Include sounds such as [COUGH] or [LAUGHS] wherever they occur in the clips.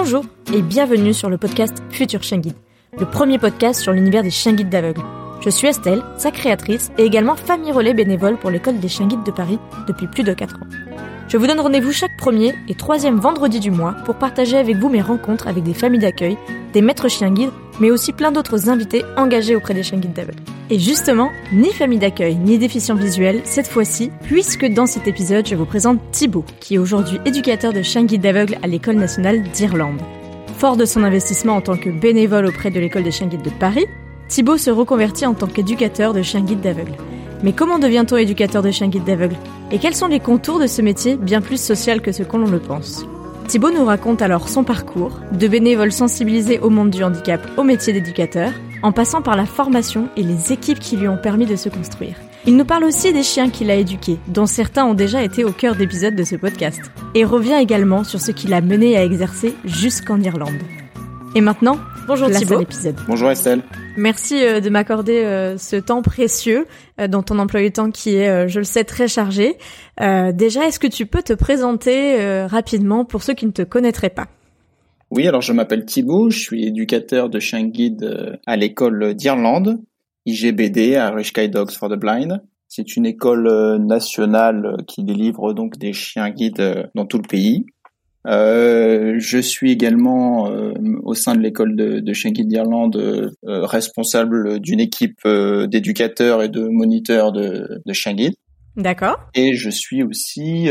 Bonjour et bienvenue sur le podcast Futur Chien Guide, le premier podcast sur l'univers des chiens guides d'aveugles. Je suis Estelle, sa créatrice et également famille relais bénévole pour l'école des chiens guides de Paris depuis plus de 4 ans. Je vous donne rendez-vous chaque premier et troisième vendredi du mois pour partager avec vous mes rencontres avec des familles d'accueil, des maîtres chiens guides, mais aussi plein d'autres invités engagés auprès des chiens guides d'aveugles. Et justement, ni famille d'accueil, ni déficient visuel cette fois-ci, puisque dans cet épisode, je vous présente Thibaut, qui est aujourd'hui éducateur de chiens guides d'aveugles à l'École nationale d'Irlande. Fort de son investissement en tant que bénévole auprès de l'École des chiens guides de Paris, Thibaut se reconvertit en tant qu'éducateur de chiens guides d'aveugles. Mais comment devient-on éducateur de chiens guides d'aveugles Et quels sont les contours de ce métier bien plus social que ce qu'on le pense? Thibaut nous raconte alors son parcours, de bénévole sensibilisé au monde du handicap au métier d'éducateur, en passant par la formation et les équipes qui lui ont permis de se construire. Il nous parle aussi des chiens qu'il a éduqués, dont certains ont déjà été au cœur d'épisodes de ce podcast, et revient également sur ce qui l'a mené à exercer jusqu'en Irlande. Et maintenant, bonjour Thibaut. Bonjour Estelle. Merci euh, de m'accorder euh, ce temps précieux euh, dans ton emploi du temps qui est, je le sais, très chargé. déjà, est-ce que tu peux te présenter rapidement pour ceux qui ne te connaîtraient pas? Oui, alors je m'appelle Thibaut, je suis éducateur de chiens guides à l'école d'Irlande, IGBD, Irish Guide Dogs for the Blind. C'est une école nationale qui délivre donc des chiens guides dans tout le pays. Euh, je suis également euh, au sein de l'école de, de Chien d'Irlande euh, responsable d'une équipe d'éducateurs et de moniteurs de, de chien D'accord. Et je suis aussi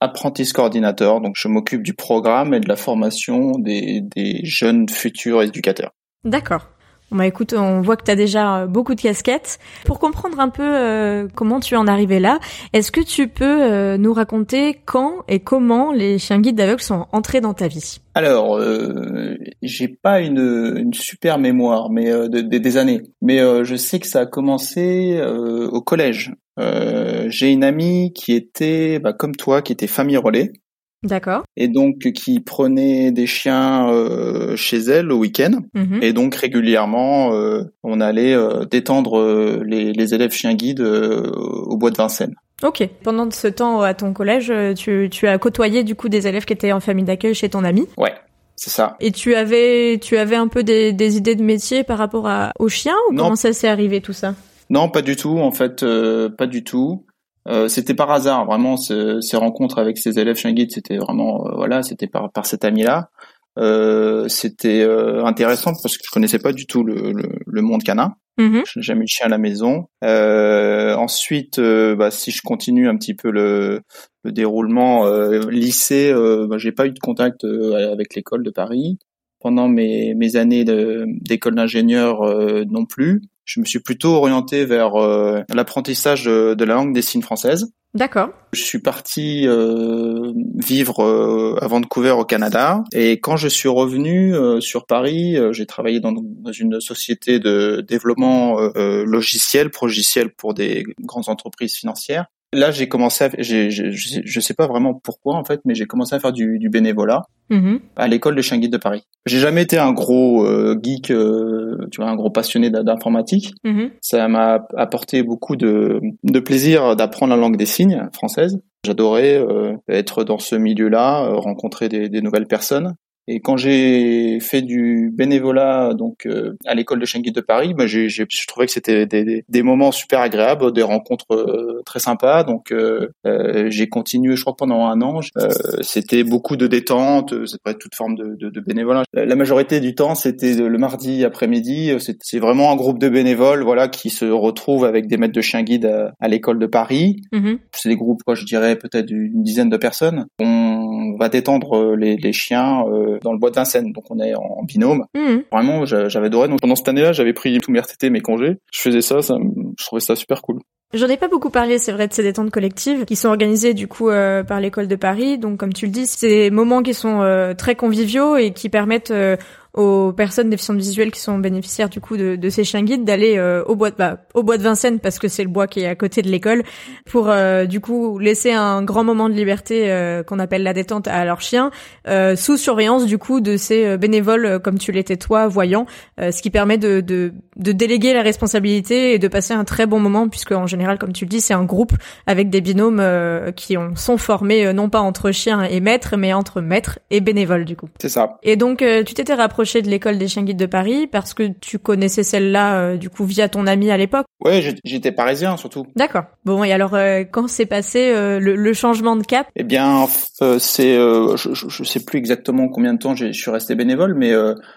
apprenti coordinateur, donc je m'occupe du programme et de la formation des, des jeunes futurs éducateurs. D'accord. Bah écoute, on voit que tu as déjà euh, beaucoup de casquettes. Pour comprendre un peu euh, comment tu en es arrivé là, est-ce que tu peux euh, nous raconter quand et comment les chiens guides d'aveugles sont entrés dans ta vie? Alors, euh, j'ai pas une, une, super mémoire, mais des années. Mais je sais que ça a commencé au collège. j'ai une amie qui était, bah, comme toi, qui était famille relais. D'accord. Et donc qui prenait des chiens euh, chez elle le week-end. Mhm. Et donc régulièrement, euh, on allait euh, détendre euh, les, les, élèves chiens guides au bois de Vincennes. Ok. Pendant ce temps à ton collège, tu, tu as côtoyé du coup des élèves qui étaient en famille d'accueil chez ton ami. Ouais. C'est ça. Et tu avais, tu avais un peu des, des idées de métier par rapport à, aux chiens ou comment ça s'est arrivé tout ça? Non, pas du tout. En fait, pas du tout. Euh, c'était par hasard, vraiment, ces rencontres avec ces élèves chien guide, c'était vraiment, euh, voilà, c'était par, par cet ami-là. Euh, c'était euh, intéressant parce que je connaissais pas du tout le, le, le monde canin. Mm-hmm. Je n'ai jamais eu de chien à la maison. ensuite, bah, si je continue un petit peu le, le déroulement lycée, bah, j'ai pas eu de contact avec l'école de Paris pendant mes, mes années d'école d'ingénieur non plus je me suis plutôt orienté vers euh, l'apprentissage de, la langue des signes française. D'accord. Je suis parti euh, vivre euh, à Vancouver au Canada et quand je suis revenu sur Paris, j'ai travaillé dans, dans, une société de développement logiciel, progiciel pour des grandes entreprises financières. Là, j'ai commencé, à, j'ai, je, je sais pas vraiment pourquoi en fait, mais j'ai commencé à faire du, du bénévolat mm-hmm. à l'école des chiens guides de Paris. J'ai jamais été un gros euh, geek, euh, tu vois, un gros passionné d'informatique. Mm-hmm. Ça m'a apporté beaucoup de, de plaisir d'apprendre la langue des signes française. J'adorais euh, être dans ce milieu-là, rencontrer des, des nouvelles personnes. Et quand j'ai fait du bénévolat donc euh, à l'école de Schengen de Paris, bah, j'ai, j'ai, je trouvais que c'était des, des, moments super agréables, des rencontres euh, très sympas. Donc euh, j'ai continué, je crois pendant un an. c'était beaucoup de détente, c'est pas toute forme de, de, de, bénévolat. La majorité du temps, c'était le mardi après-midi. C'est, vraiment un groupe de bénévoles, voilà, qui se retrouvent avec des maîtres de chien guide à, l'école de Paris. Mm-hmm. C'est des groupes, quoi, je dirais peut-être une dizaine de personnes. On va détendre les, les chiens dans le bois de Vincennes, donc on est en binôme. Mmh. Vraiment, j'avais adoré. Donc pendant cette année-là, j'avais pris tous mes RTT, mes congés. Je faisais ça, ça, je trouvais ça super cool. J'en ai pas beaucoup parlé, c'est vrai, de ces détentes collectives qui sont organisées du coup euh, par l'école de Paris. Donc comme tu le dis, c'est des moments qui sont euh, très conviviaux et qui permettent euh, aux personnes déficientes visuelles qui sont bénéficiaires du coup de, de ces chiens guides d'aller euh, au bois de bah, au bois de Vincennes parce que c'est le bois qui est à côté de l'école pour euh, du coup laisser un grand moment de liberté euh, qu'on appelle la détente à leurs chiens sous surveillance du coup de ces bénévoles comme tu l'étais toi voyant ce qui permet de, de, de déléguer la responsabilité et de passer un très bon moment puisque en général comme tu le dis c'est un groupe avec des binômes qui ont, sont formés non pas entre chiens et maîtres mais entre maîtres et bénévoles du coup. C'est ça. Et donc tu t'étais rapproché de l'école des chiens guides de Paris parce que tu connaissais celle-là euh, du coup via ton ami à l'époque. Ouais, j'étais parisien surtout. D'accord. Bon et alors euh, quand s'est passé euh, le, changement de cap? Eh bien, c'est je, je, sais plus exactement combien de temps je suis resté bénévole, mais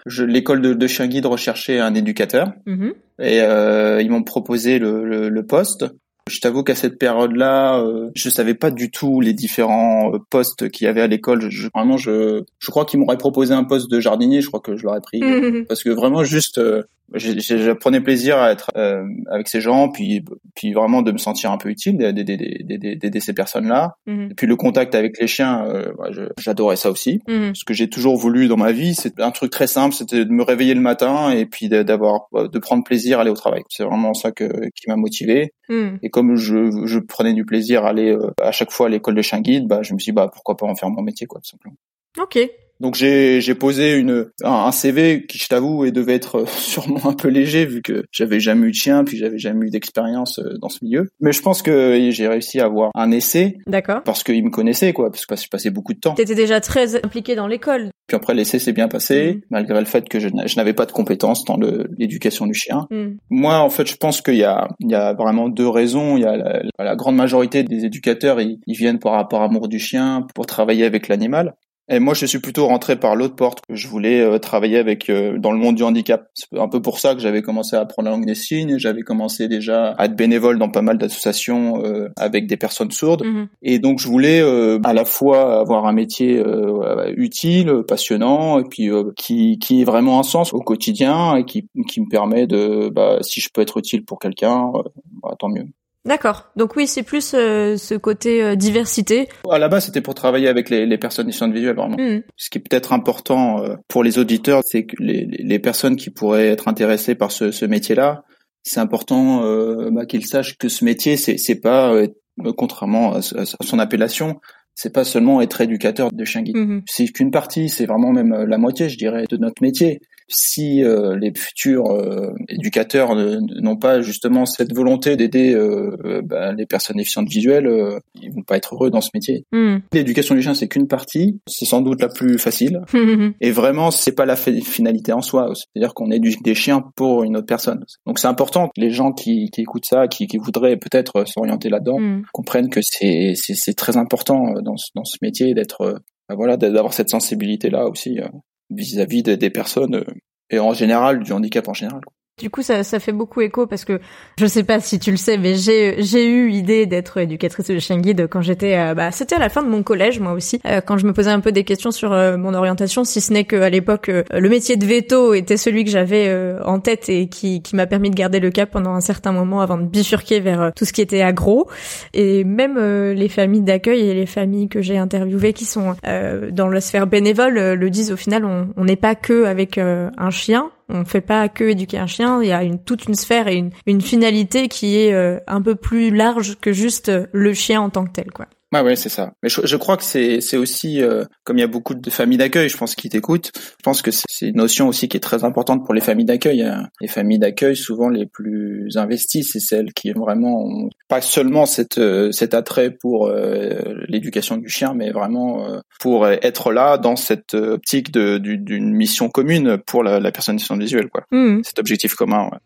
l'école de, de chiens guides recherchait un éducateur. Mm-hmm. Et ils m'ont proposé le, le poste. Je t'avoue qu'à cette période-là, euh, je savais pas du tout les différents euh, postes qu'il y avait à l'école. Je, vraiment, je, je crois qu'ils m'auraient proposé un poste de jardinier. Je crois que je l'aurais pris [LAUGHS] parce que vraiment juste, euh, je, prenais plaisir à être euh, avec ces gens, puis puis vraiment de me sentir un peu utile, d'aider ces personnes-là. Mhm. Et puis le contact avec les chiens, euh, j'adorais ça aussi. Mhm. Ce que j'ai toujours voulu dans ma vie, c'est un truc très simple, c'était de me réveiller le matin et puis d'avoir de prendre plaisir à aller au travail. C'est vraiment ça que, qui m'a motivé. Mhm. Et comme je, je prenais du plaisir à aller euh, à chaque fois à l'école de chien guide, bah je me suis dit bah pourquoi pas en faire mon métier quoi tout simplement. Ok. Donc j'ai posé une un, CV qui je t'avoue et devait être euh, [LAUGHS] sûrement un peu léger vu que j'avais jamais eu de chien puis j'avais jamais eu d'expérience euh, dans ce milieu. Mais je pense que j'ai réussi à avoir un essai. D'accord. Parce qu'ils me connaissaient quoi parce que j'ai passé beaucoup de temps. T'étais déjà très impliqué dans l'école. Puis après l'essai s'est bien passé mhm. malgré le fait que je, n'avais pas de compétences dans l'éducation du chien. Mhm. Moi en fait je pense qu'il y a il y a vraiment deux raisons. Il y a la, la grande majorité des éducateurs ils, ils viennent par rapport à amour du chien pour travailler avec l'animal. Et moi, je suis plutôt rentré par l'autre porte. que Je voulais euh, travailler avec euh, dans le monde du handicap. C'est un peu pour ça que j'avais commencé à apprendre la langue des signes. J'avais commencé déjà à être bénévole dans pas mal d'associations euh, avec des personnes sourdes. Mhm. Et donc, je voulais à la fois avoir un métier utile, passionnant, et puis qui qui ait vraiment un sens au quotidien et qui qui me permet de, bah, si je peux être utile pour quelqu'un, bah, tant mieux. D'accord. Donc oui, c'est plus euh, ce côté euh, diversité. À la base, c'était pour travailler avec les, les personnes déficientes visuelles, vraiment. Hmm. Ce qui est peut-être important euh, pour les auditeurs, c'est que les, les, personnes qui pourraient être intéressées par ce, ce métier-là, c'est important bah, qu'ils sachent que ce métier, c'est, c'est pas, contrairement à, son appellation, c'est pas seulement être éducateur de chien guide. Hmm. C'est qu'une partie, c'est vraiment même la moitié, je dirais, de notre métier si euh, les futurs euh, éducateurs n'ont pas justement cette volonté d'aider euh, bah, les personnes déficientes visuelles, ils vont pas être heureux dans ce métier. Hmm. L'éducation du chien, c'est qu'une partie, c'est sans doute la plus facile, [LAUGHS] et vraiment, c'est pas la finalité en soi. C'est-à-dire qu'on éduque des chiens pour une autre personne. Donc c'est important que les gens qui, qui écoutent ça, qui, qui voudraient peut-être s'orienter là-dedans, hmm. comprennent que c'est c'est très important dans ce, dans ce métier d'être bah, voilà d'avoir cette sensibilité là aussi vis-à-vis des personnes euh, et en général du handicap en général. Du coup, ça, ça fait beaucoup écho parce que je sais pas si tu le sais, mais j'ai j'ai eu idée d'être éducatrice de chien guide quand j'étais euh, bah c'était à la fin de mon collège moi aussi euh, quand je me posais un peu des questions sur mon orientation, si ce n'est qu'à l'époque le métier de veto était celui que j'avais en tête et qui qui m'a permis de garder le cap pendant un certain moment avant de bifurquer vers tout ce qui était agro. Et même les familles d'accueil et les familles que j'ai interviewées qui sont dans la sphère bénévole le disent au final on n'est pas que avec un chien on fait pas que éduquer un chien, il y a une, toute une sphère et une, une finalité qui est euh, un peu plus large que juste le chien en tant que tel, quoi. Ah ouais, c'est ça. Mais je, crois que c'est c'est aussi euh, comme il y a beaucoup de familles d'accueil, je pense qui t'écoutent. Je pense que c'est une notion aussi qui est très importante pour les familles d'accueil. Hein. Les familles d'accueil, souvent les plus investies, c'est celles qui ont vraiment pas seulement cette euh, cet attrait pour euh, l'éducation du chien, mais vraiment pour être là dans cette optique d'une mission commune pour la, la personne visuelle, quoi. Mmh. Cet objectif commun. Ouais.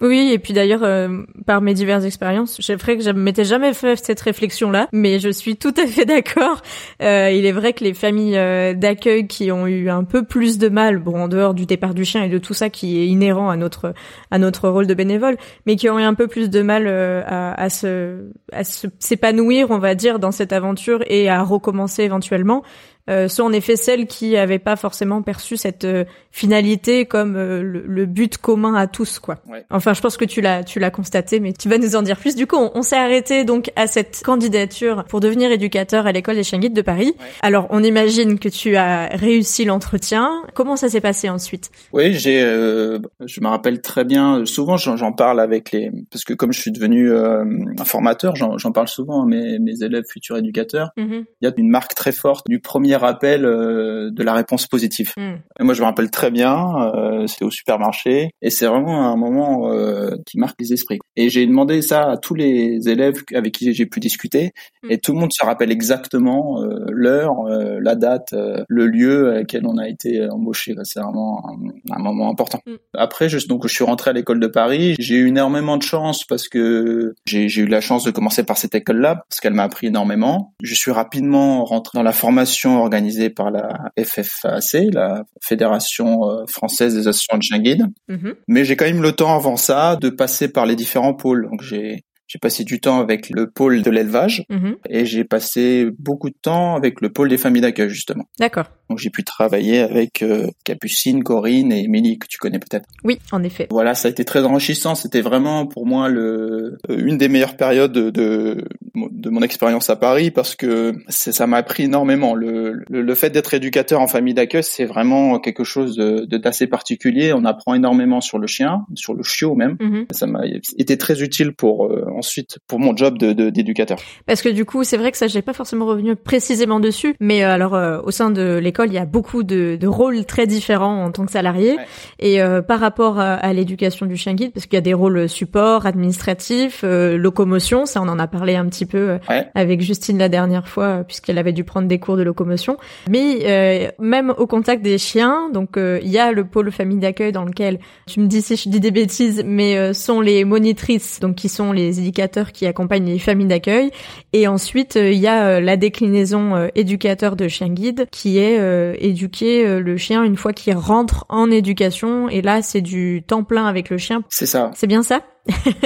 Oui, et puis d'ailleurs, euh, par mes diverses expériences, j'ai vrai que je m'étais jamais fait cette réflexion-là, mais je suis tout à fait [LAUGHS] d'accord. Euh, il est vrai que les familles euh, d'accueil qui ont eu un peu plus de mal, bon, en dehors du départ du chien et de tout ça qui est inhérent à notre à notre rôle de bénévole, mais qui ont eu un peu plus de mal à, à se à s'épanouir, on va dire, dans cette aventure et à recommencer éventuellement, euh, sont en effet celles qui avaient pas forcément perçu cette euh, finalité comme euh, le, but commun à tous, quoi. Enfin, je pense que tu l'as, tu l'as constaté, mais tu vas nous en dire plus. Du coup, on, s'est arrêté donc à cette candidature pour devenir éducateur à l'école des chiens guides de Paris. Alors, on imagine que tu as réussi l'entretien. Comment ça s'est passé ensuite? Oui, j'ai, je me rappelle très bien. Souvent, j'en parle avec les, parce que comme je suis devenu un formateur, j'en parle souvent à mes, mes élèves futurs éducateurs. Mm-hmm. Il y a une marque très forte du premier rappel euh, de la réponse positive. Mm. Et moi, je me rappelle très bien, euh, c'était au supermarché, et c'est vraiment un moment euh, qui marque les esprits. Et j'ai demandé ça à tous les élèves avec qui j'ai pu discuter, mm. et tout le monde se rappelle exactement l'heure, la date, le lieu à lequel on a été embauché. C'est vraiment un, moment important. Mm. Après, je, donc, je suis rentré à l'école de Paris. J'ai eu énormément de chance parce que j'ai eu la chance de commencer par cette école-là, parce qu'elle m'a appris énormément. Je suis rapidement rentré dans la formation organisée par la FFAC, la Fédération euh, française des associations de chiens guides. Mhm. Mais j'ai quand même le temps avant ça de passer par les différents pôles. Donc j'ai j'ai passé du temps avec le pôle de l'élevage mhm. et j'ai passé beaucoup de temps avec le pôle des familles d'accueil justement. D'accord. Donc j'ai pu travailler avec euh, Capucine, Corinne et Émilie que tu connais peut-être. Oui, en effet. Voilà, ça a été très enrichissant. C'était vraiment pour moi le euh, une des meilleures périodes de de, de mon expérience à Paris parce que ça m'a appris énormément. Le, le, fait d'être éducateur en famille d'accueil, c'est vraiment quelque chose de d'assez particulier. On apprend énormément sur le chien, sur le chiot même. Mhm. Ça m'a été très utile pour euh, ensuite pour mon job de d'éducateur. Parce que du coup, c'est vrai que ça, j'ai pas forcément revenu précisément dessus, mais alors au sein de l'école il y a beaucoup de, de, rôles très différents en tant que salarié. Et euh, par rapport à, l'éducation du chien guide, parce qu'il y a des rôles support, administratif, euh, locomotion, ça on en a parlé un petit peu euh, avec Justine la dernière fois, puisqu'elle avait dû prendre des cours de locomotion. Mais même au contact des chiens, donc il y a le pôle famille d'accueil dans lequel, tu me dis si je dis des bêtises, mais sont les monitrices, donc qui sont les éducateurs qui accompagnent les familles d'accueil. Et ensuite, il y a la déclinaison éducateur de chien guide, qui est euh, éduquer euh, le chien une fois qu'il rentre en éducation. Et là, c'est du temps plein avec le chien. C'est ça. C'est bien ça?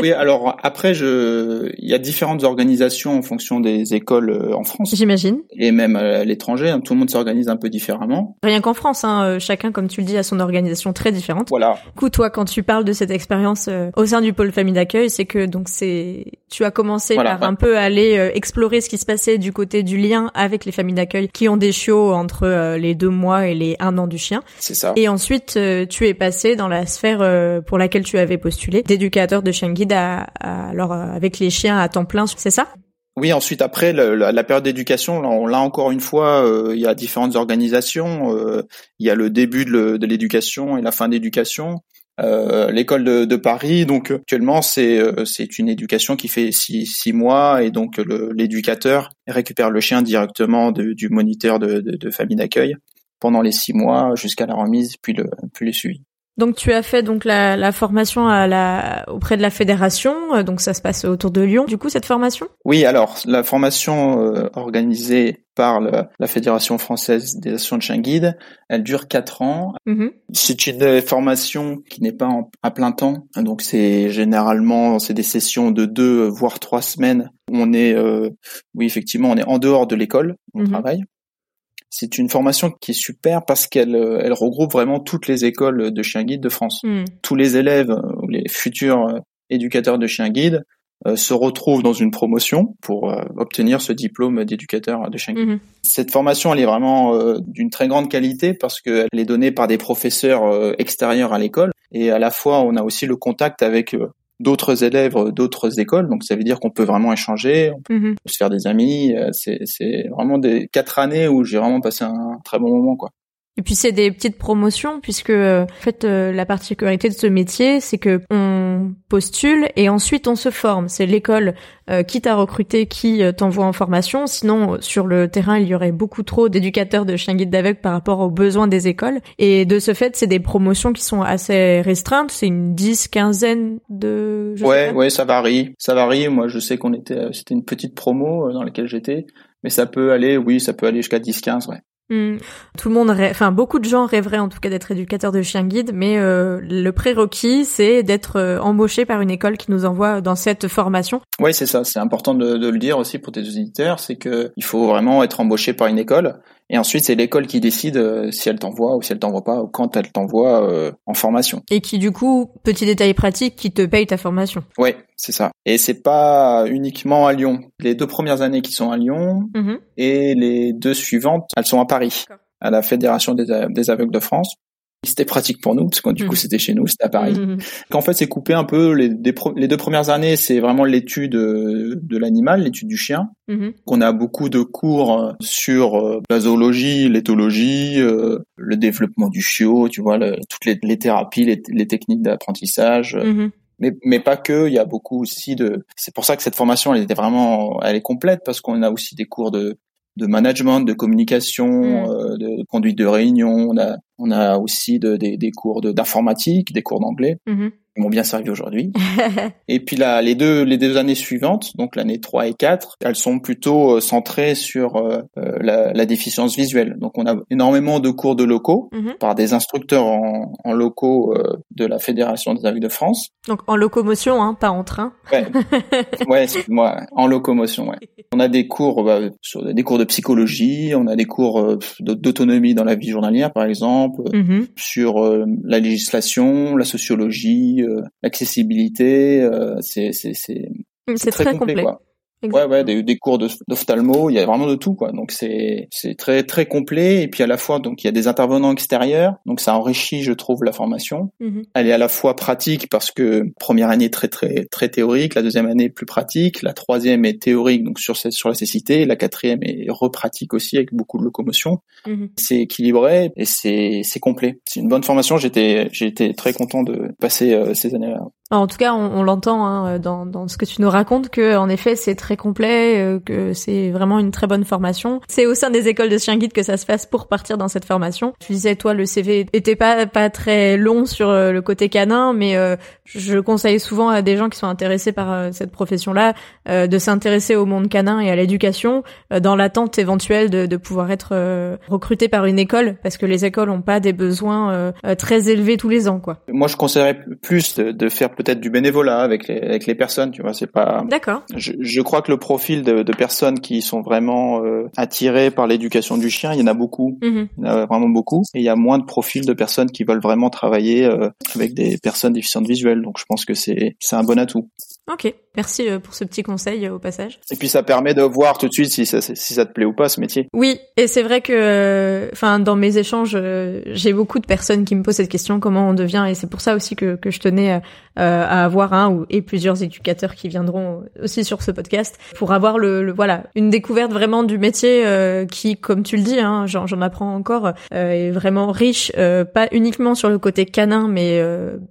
Oui, alors après, je, il y a différentes organisations en fonction des écoles euh, en France. J'imagine. Et même à l'étranger, hein, tout le monde s'organise un peu différemment. Rien qu'en France, hein, euh, chacun, comme tu le dis, a son organisation très différente. Voilà. Du coup, toi, quand tu parles de cette expérience euh, au sein du pôle famille d'accueil, c'est que donc c'est, tu as commencé par un peu aller explorer ce qui se passait du côté du lien avec les familles d'accueil qui ont des chiots entre les deux mois et les un an du chien. C'est ça. Et ensuite, tu es passé dans la sphère pour laquelle tu avais postulé, d'éducateur de chien guide alors euh, avec les chiens à temps plein, c'est ça? Oui, ensuite après la, période d'éducation, là, encore une fois, euh, il y a différentes organisations. Euh, il y a le début de l'éducation et la fin d'éducation. L'école de, Paris, donc actuellement, c'est une éducation qui fait six, six mois et donc l'éducateur récupère le chien directement du moniteur de, de famille d'accueil pendant les six mois jusqu'à la remise puis le puis le suivi. Donc tu as fait donc la, la, formation à la, auprès de la fédération, euh, donc ça se passe autour de Lyon. Du coup cette formation? Oui, alors la formation euh, organisée par la Fédération française des associations de chiens guides, elle dure quatre ans. Mm-hmm. C'est une formation qui n'est pas à plein temps, donc c'est généralement c'est des sessions de deux voire trois semaines. On est, euh, oui effectivement, on est en dehors de l'école, on mm-hmm. travaille. C'est une formation qui est super parce qu'elle euh, elle regroupe vraiment toutes les écoles de chiens guides de France. Hmm. Tous les élèves ou les futurs euh, éducateurs de chiens guides euh, se retrouvent dans une promotion pour obtenir ce diplôme d'éducateur de chiens guides. Hmm. Cette formation, elle est vraiment d'une très grande qualité parce qu'elle est donnée par des professeurs extérieurs à l'école et à la fois on a aussi le contact avec d'autres élèves d'autres écoles. Donc ça veut dire qu'on peut vraiment échanger, on peut mhm. se faire des amis. Euh, c'est vraiment des quatre années où j'ai vraiment passé un très bon moment, quoi. Et puis c'est des petites promotions puisque en fait euh, la particularité de ce métier c'est que on postule et ensuite on se forme. C'est l'école euh, qui t'a recruté qui euh, t'envoie en formation. Sinon sur le terrain il y aurait beaucoup trop d'éducateurs de chiens guides d'aveugle par rapport aux besoins des écoles. Et de ce fait c'est des promotions qui sont assez restreintes. C'est une dix quinzaine de. ouais ouais ça varie ça varie. Moi je sais qu'on était c'était une petite promo dans laquelle j'étais mais ça peut aller oui ça peut aller jusqu'à 10 15 ouais. Hmm. Tout le monde, enfin beaucoup de gens rêveraient en tout cas d'être éducateur de chien guide, mais euh, le prérequis c'est d'être euh, embauché par une école qui nous envoie dans cette formation. Oui, c'est ça. C'est important de, de, le dire aussi pour tes auditeurs, c'est que il faut vraiment être embauché par une école. Et ensuite, c'est l'école qui décide euh, si elle t'envoie ou si elle t'envoie pas, ou quand elle t'envoie euh, en formation. Et qui, du coup, petit détail pratique, qui te paye ta formation. Ouais, c'est ça. Et c'est pas uniquement à Lyon. Les deux premières années qui sont à Lyon mm-hmm. et les deux suivantes, elles sont à Paris, à la Fédération des aveugles de France. C'était pratique pour nous parce que du coup mmh. c'était chez nous, c'était à Paris. Mmh. En fait, c'est coupé un peu. Les, les deux premières années, c'est vraiment l'étude euh, de l'animal, l'étude du chien. Mmh. On a beaucoup de cours euh, sur euh, la zoologie, l'éthologie, le développement du chiot, tu vois, toutes les, les, thérapies, les, les techniques d'apprentissage. Mais, mais pas que, il y a beaucoup aussi de. C'est pour ça que cette formation, elle était vraiment, elle est complète parce qu'on a aussi des cours de de management, de communication, mm. de conduite de réunion. On a, on a aussi de, des, des cours d'informatique, des cours d'anglais. Mm-hmm m'ont bien servi aujourd'hui. [LAUGHS] et puis là, les deux les deux années suivantes, donc l'année 3 et 4, elles sont plutôt euh, centrées sur euh, euh, la, la, déficience visuelle. Donc on a énormément de cours de locaux mhm. par des instructeurs en, en locaux de la Fédération des aveugles de France. Donc en locomotion, hein, pas en train. ouais, [LAUGHS] ouais moi en locomotion. Ouais. On a des cours bah, sur des cours de psychologie, on a des cours d'autonomie dans la vie journalière, par exemple, mhm. sur la législation, la sociologie euh, l'accessibilité, euh, c'est c'est c'est très, complet. Quoi. Ouais, ouais, des, des cours d'ophtalmo, il y a vraiment de tout, quoi. Donc c'est c'est très très complet et puis à la fois donc il y a des intervenants extérieurs, donc ça enrichit, je trouve, la formation. Mm-hmm. Elle est à la fois pratique parce que première année très très très théorique, la deuxième année plus pratique, la troisième est théorique donc sur sur la cécité, la quatrième est repratique aussi avec beaucoup de locomotion. Mm-hmm. C'est équilibré et c'est c'est complet. C'est une bonne formation. J'étais j'ai été très content de passer euh, ces années-là. En tout cas, on, l'entend hein, dans, dans ce que tu nous racontes que en effet c'est très complet, euh, que c'est vraiment une très bonne formation. C'est au sein des écoles de chien guide que ça se fasse pour partir dans cette formation. Tu disais toi le CV était pas pas très long sur euh, le côté canin, mais euh, je conseille souvent à des gens qui sont intéressés par cette profession-là de s'intéresser au monde canin et à l'éducation dans l'attente éventuelle de, de, pouvoir être recruté par une école parce que les écoles ont pas des besoins très élevés tous les ans quoi. Moi je conseillerais plus de, de faire peut-être du bénévolat avec les, avec les personnes, tu vois, c'est pas. D'accord. Je, je, crois que le profil de, de personnes qui sont vraiment euh, attirées par l'éducation du chien, il y en a beaucoup, mhm. il y en a vraiment beaucoup, et il y a moins de profils de personnes qui veulent vraiment travailler euh, avec des personnes déficientes visuelles. Donc je pense que c'est c'est un bon atout. Ok, merci euh, pour ce petit conseil euh, au passage. Et puis ça permet de voir tout de suite si ça, si ça te plaît ou pas ce métier. Oui, et c'est vrai que, euh, enfin, dans mes échanges, j'ai beaucoup de personnes qui me posent cette question comment on devient, et c'est pour ça aussi que, que je tenais à avoir un ou et plusieurs éducateurs qui viendront aussi sur ce podcast pour avoir le, voilà une découverte vraiment du métier qui, comme tu le dis, hein, j'en apprends encore, est vraiment riche, pas uniquement sur le côté canin, mais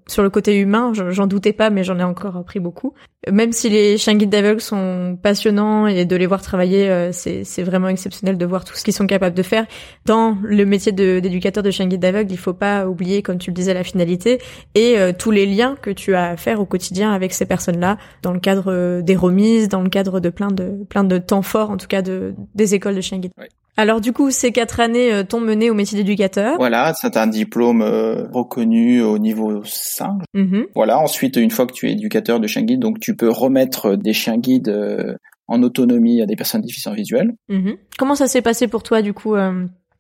sur le côté humain. J'en doutais pas, mais j'en ai encore appris beaucoup même si les chiens guides d'aveugles sont passionnants et de les voir travailler, euh, c'est vraiment exceptionnel de voir tout ce qu'ils sont capables de faire. Dans le métier d'éducateur de, de chiens guides d'aveugles, il faut pas oublier, comme tu le disais, la finalité et euh, tous les liens que tu as à faire au quotidien avec ces personnes-là, dans le cadre euh, des remises, dans le cadre de plein de plein de temps forts, en tout cas de des écoles de chiens guides. Alors du coup, ces quatre années euh, t'ont mené au métier d'éducateur. Voilà, c'est un diplôme euh, reconnu au niveau 5. Mm-hmm. Voilà, ensuite, une fois que tu es éducateur de chien guide, donc tu peux remettre des chiens guides euh, en autonomie à des personnes déficientes visuelles. Mm-hmm. Comment ça s'est passé pour toi du coup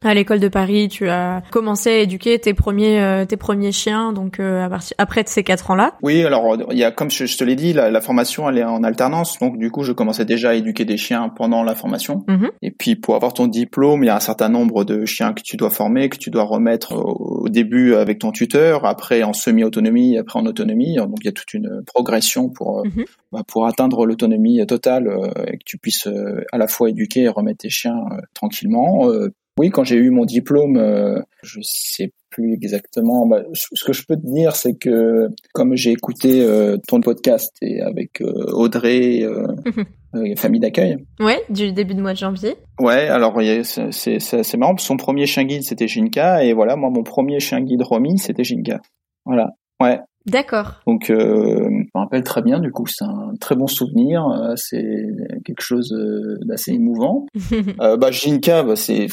à l'école de Paris, tu as commencé à éduquer tes premiers euh, tes premiers chiens, donc euh, à partir après de ces quatre ans-là. Oui, alors il y a comme je, te l'ai dit, la, formation elle est en alternance, donc du coup je commençais déjà à éduquer des chiens pendant la formation. Mhm. Et puis pour avoir ton diplôme, il y a un certain nombre de chiens que tu dois former, que tu dois remettre au, début avec ton tuteur, après en semi-autonomie, après en autonomie. Donc il y a toute une progression pour euh, mhm. bah, pour atteindre l'autonomie totale et que tu puisses à la fois éduquer et remettre tes chiens tranquillement. Oui, quand j'ai eu mon diplôme, euh, je sais plus exactement. Bah, ce que je peux te dire, c'est que comme j'ai écouté euh, ton podcast et avec euh, Audrey, [LAUGHS] famille d'accueil. Ouais, du début de mois de janvier. Ouais, alors c'est marrant. Son premier chien guide c'était Jinka et voilà, moi mon premier chien guide Romy c'était Jinka. Voilà. Ouais. D'accord. Donc, euh, je me rappelle très bien. Du coup, c'est un très bon souvenir. Euh, c'est quelque chose euh, d'assez émouvant. [LAUGHS] euh, bah, Jinka, bah, c'est,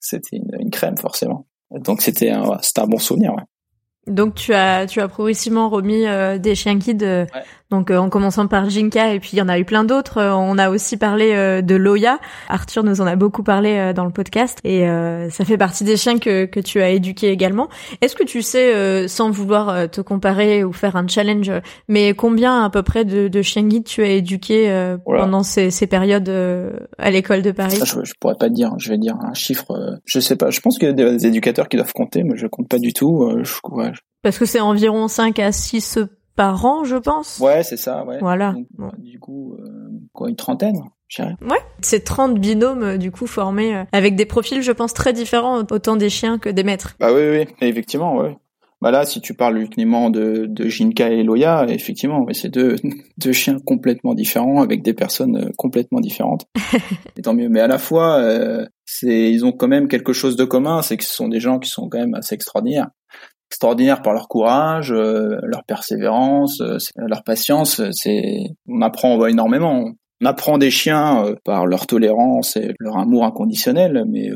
c'était une, une, crème forcément. Donc, c'était un, c'était un bon souvenir. Ouais. Donc tu as tu as progressivement remis des chiens guides, ouais. Donc euh, en commençant par Jinka et puis il y en a eu plein d'autres. on a aussi parlé de Loya. Arthur nous en a beaucoup parlé dans le podcast et ça fait partie des chiens que que tu as éduqués également. Est-ce que tu sais, sans vouloir te comparer ou faire un challenge, mais combien à peu près de, de chiens guides tu as éduqués voilà. pendant ces, ces périodes à l'école de Paris? Ça, je, je, pourrais pas te dire. Je vais dire un chiffre. je sais pas. Je pense qu'il y a des éducateurs qui doivent compter, mais je compte pas du tout. Je, ouais, parce que c'est environ 5 à 6 par an, je pense. Ouais, c'est ça, ouais. Voilà. Donc, bon. Du coup, euh, quoi, une trentaine. Ouais. C'est 30 binômes, du coup, formés euh, avec des profils, je pense, très différents, autant des chiens que des maîtres. Bah oui, oui, effectivement, ouais. Bah là, si tu parles uniquement de, de Jinka et Loya, effectivement, c'est deux, [LAUGHS] deux chiens complètement différents avec des personnes euh, complètement différentes. [LAUGHS] et tant mieux. Mais à la fois, euh, c'est, ils ont quand même quelque chose de commun, c'est que ce sont des gens qui sont quand même assez extraordinaires extraordinaires par leur courage, euh, leur persévérance, euh, leur patience. C'est, on apprend énormément. On apprend des chiens euh, par leur tolérance et leur amour inconditionnel, mais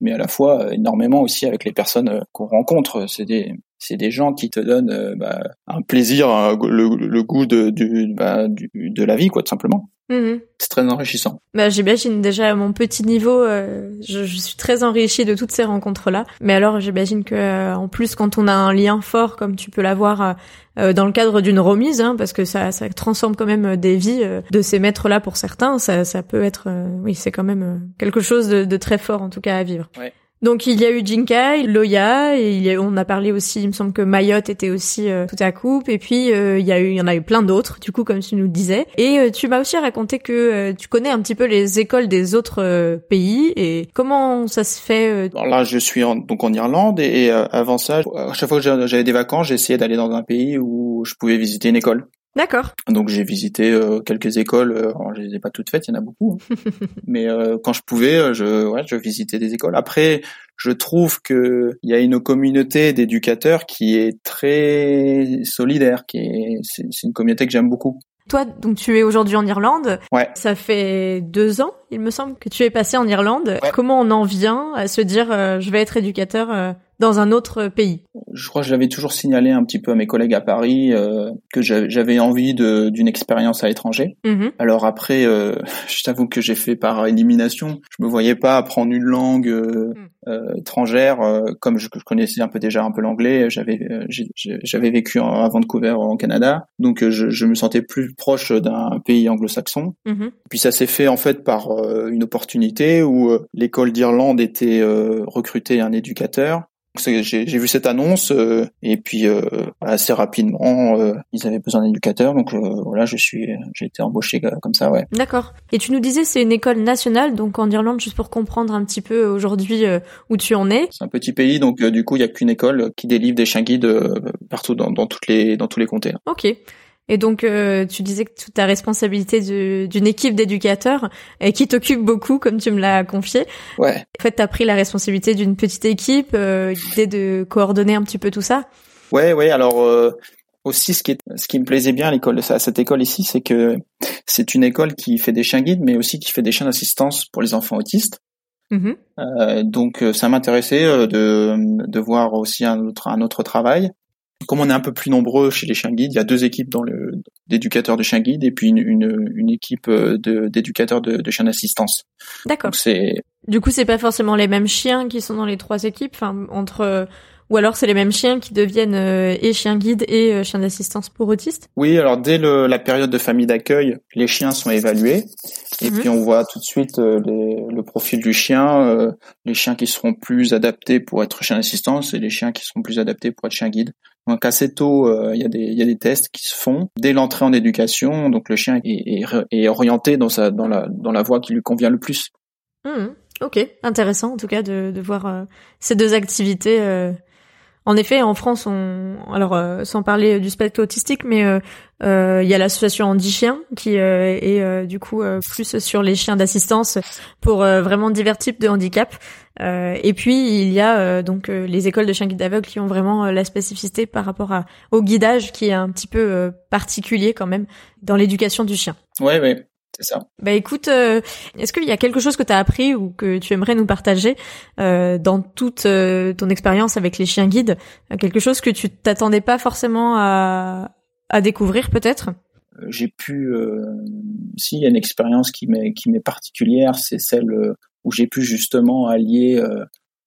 mais à la fois énormément aussi avec les personnes qu'on rencontre. C'est des c'est des gens qui te donnent bah, un plaisir, le, le goût de du, bah, du, de la vie, quoi, tout simplement. Mmh. C'est très enrichissant. Bah, j'imagine déjà à mon petit niveau, euh, je, je, suis très enrichie de toutes ces rencontres-là. Mais alors, j'imagine que euh, en plus, quand on a un lien fort, comme tu peux l'avoir euh, dans le cadre d'une remise, hein, parce que ça, ça transforme quand même des vies de ces maîtres-là pour certains, ça, ça peut être, oui, c'est quand même quelque chose de, de, très fort en tout cas à vivre. Ouais. Donc il y a eu Jinkai, Loya, et on a parlé aussi, il me semble que Mayotte était aussi euh, tout à coupe, et puis euh, il y a eu, il y en a eu plein d'autres, du coup comme tu nous le disais. Et euh, tu m'as aussi raconté que tu connais un petit peu les écoles des autres pays et comment ça se fait. Alors là, je suis en, donc en Irlande et, et avant ça, à chaque fois que j'avais des vacances, j'essayais d'aller dans un pays où je pouvais visiter une école. D'accord. Donc j'ai visité euh, quelques écoles. Euh, alors, je les ai pas toutes faites, il y en a beaucoup. Hein. [LAUGHS] Mais euh, quand je pouvais, je ouais, je visitais des écoles. Après, je trouve que il y a une communauté d'éducateurs qui est très solidaire, qui est c'est une communauté que j'aime beaucoup. Toi, donc tu es aujourd'hui en Irlande. Ouais. Ça fait deux ans, il me semble, que tu es passé en Irlande. Ouais. Comment on en vient à se dire, euh, je vais être éducateur euh, dans un autre pays Je crois que je l'avais toujours signalé un petit peu à mes collègues à Paris euh, que j'avais envie d'une expérience à l'étranger. Mmh. Alors après, euh, [LAUGHS] je t'avoue que j'ai fait par élimination. Je me voyais pas apprendre une langue euh, mmh. étrangère, comme je, je, connaissais un peu déjà un peu l'anglais. J'avais j'avais vécu en, à Vancouver en Canada, donc je, je me sentais plus proche d'un pays anglo-saxon. Mmh. Puis ça s'est fait en fait par une opportunité où l'école d'Irlande était recruter un éducateur j'ai vu cette annonce euh, et puis euh, assez rapidement euh, ils avaient besoin d'éducateurs donc voilà je suis j'ai été embauché comme ça ouais. D'accord. Et tu nous disais c'est une école nationale donc en Irlande juste pour comprendre un petit peu aujourd'hui où tu en es. C'est un petit pays donc du coup il y a qu'une école qui délivre des chiens guides partout dans, dans toutes les dans tous les comtés. Ok. Et donc, euh, tu disais que tu as responsabilité d'une équipe d'éducateurs et qui t'occupe beaucoup, comme tu me l'as confié. Ouais. En fait, tu as pris la responsabilité d'une petite équipe, euh, l'idée de coordonner un petit peu tout ça? Ouais, ouais. Alors euh, aussi, ce qui est, ce qui me plaisait bien à l'école, à cette école ici, c'est que c'est une école qui fait des chiens guides, mais aussi qui fait des chiens d'assistance pour les enfants autistes. Mmh. Euh, donc, ça m'intéressait de, de voir aussi un autre, un autre travail comme on est un peu plus nombreux chez les chiens guides, il y a deux équipes dans le d'éducateurs de chiens guides et puis une, une, une équipe d'éducateurs de, de, de, chiens d'assistance. D'accord. C'est du coup c'est pas forcément les mêmes chiens qui sont dans les trois équipes, enfin entre ou alors c'est les mêmes chiens qui deviennent euh, et chiens guides et euh, chiens d'assistance pour autistes. Oui, alors dès le, la période de famille d'accueil, les chiens sont évalués et mmh. puis on voit tout de suite euh, les, le profil du chien, les chiens qui seront plus adaptés pour être chiens d'assistance et les chiens qui seront plus adaptés pour être chiens guides. Donc assez tôt, il y, a des, y a des tests qui se font dès l'entrée en éducation. Donc le chien est, est, est, orienté dans sa dans la dans la voie qui lui convient le plus. Mmh. Ok, intéressant en tout cas de, de voir euh, ces deux activités euh, En effet, en France, on, alors sans parler du spectre autistique, mais il y a l'association Andy Chien qui est du coup plus sur les chiens d'assistance pour vraiment divers types de handicaps. et puis il y a donc les écoles de chiens guides aveugles qui ont vraiment la spécificité par rapport à, au guidage qui est un petit peu particulier quand même dans l'éducation du chien. Ouais, ouais c'est ça. Bah écoute, euh, est-ce qu'il y a quelque chose que tu as appris ou que tu aimerais nous partager euh, dans toute euh, ton expérience avec les chiens guides? Quelque chose que tu t'attendais pas forcément à, à découvrir peut-être? J'ai pu... si, il y a une expérience qui m'est, qui m'est particulière, c'est celle où j'ai pu justement allier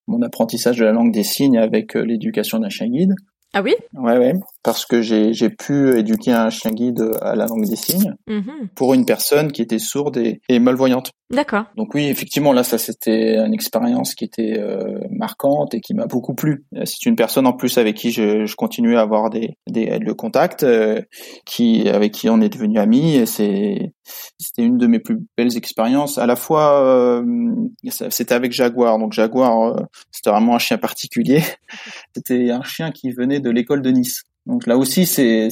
mon apprentissage de la langue des signes avec l'éducation d'un chien guide. Ah oui? Ouais, ouais, parce que j'ai, j'ai pu éduquer un chien guide à la langue des signes mm-hmm. pour une personne qui était sourde et, et malvoyante. D'accord. Donc oui, effectivement, là, ça c'était une expérience qui était euh, marquante et qui m'a beaucoup plu. C'est une personne en plus avec qui je, je continue à avoir des, des le contact, euh, qui avec qui on est devenu amis. Et c'est c'était une de mes plus belles expériences. À la fois, euh, c'était avec Jaguar. Donc Jaguar, euh, c'était vraiment un chien particulier. [LAUGHS] c'était un chien qui venait de l'école de Nice. Donc là aussi, c'est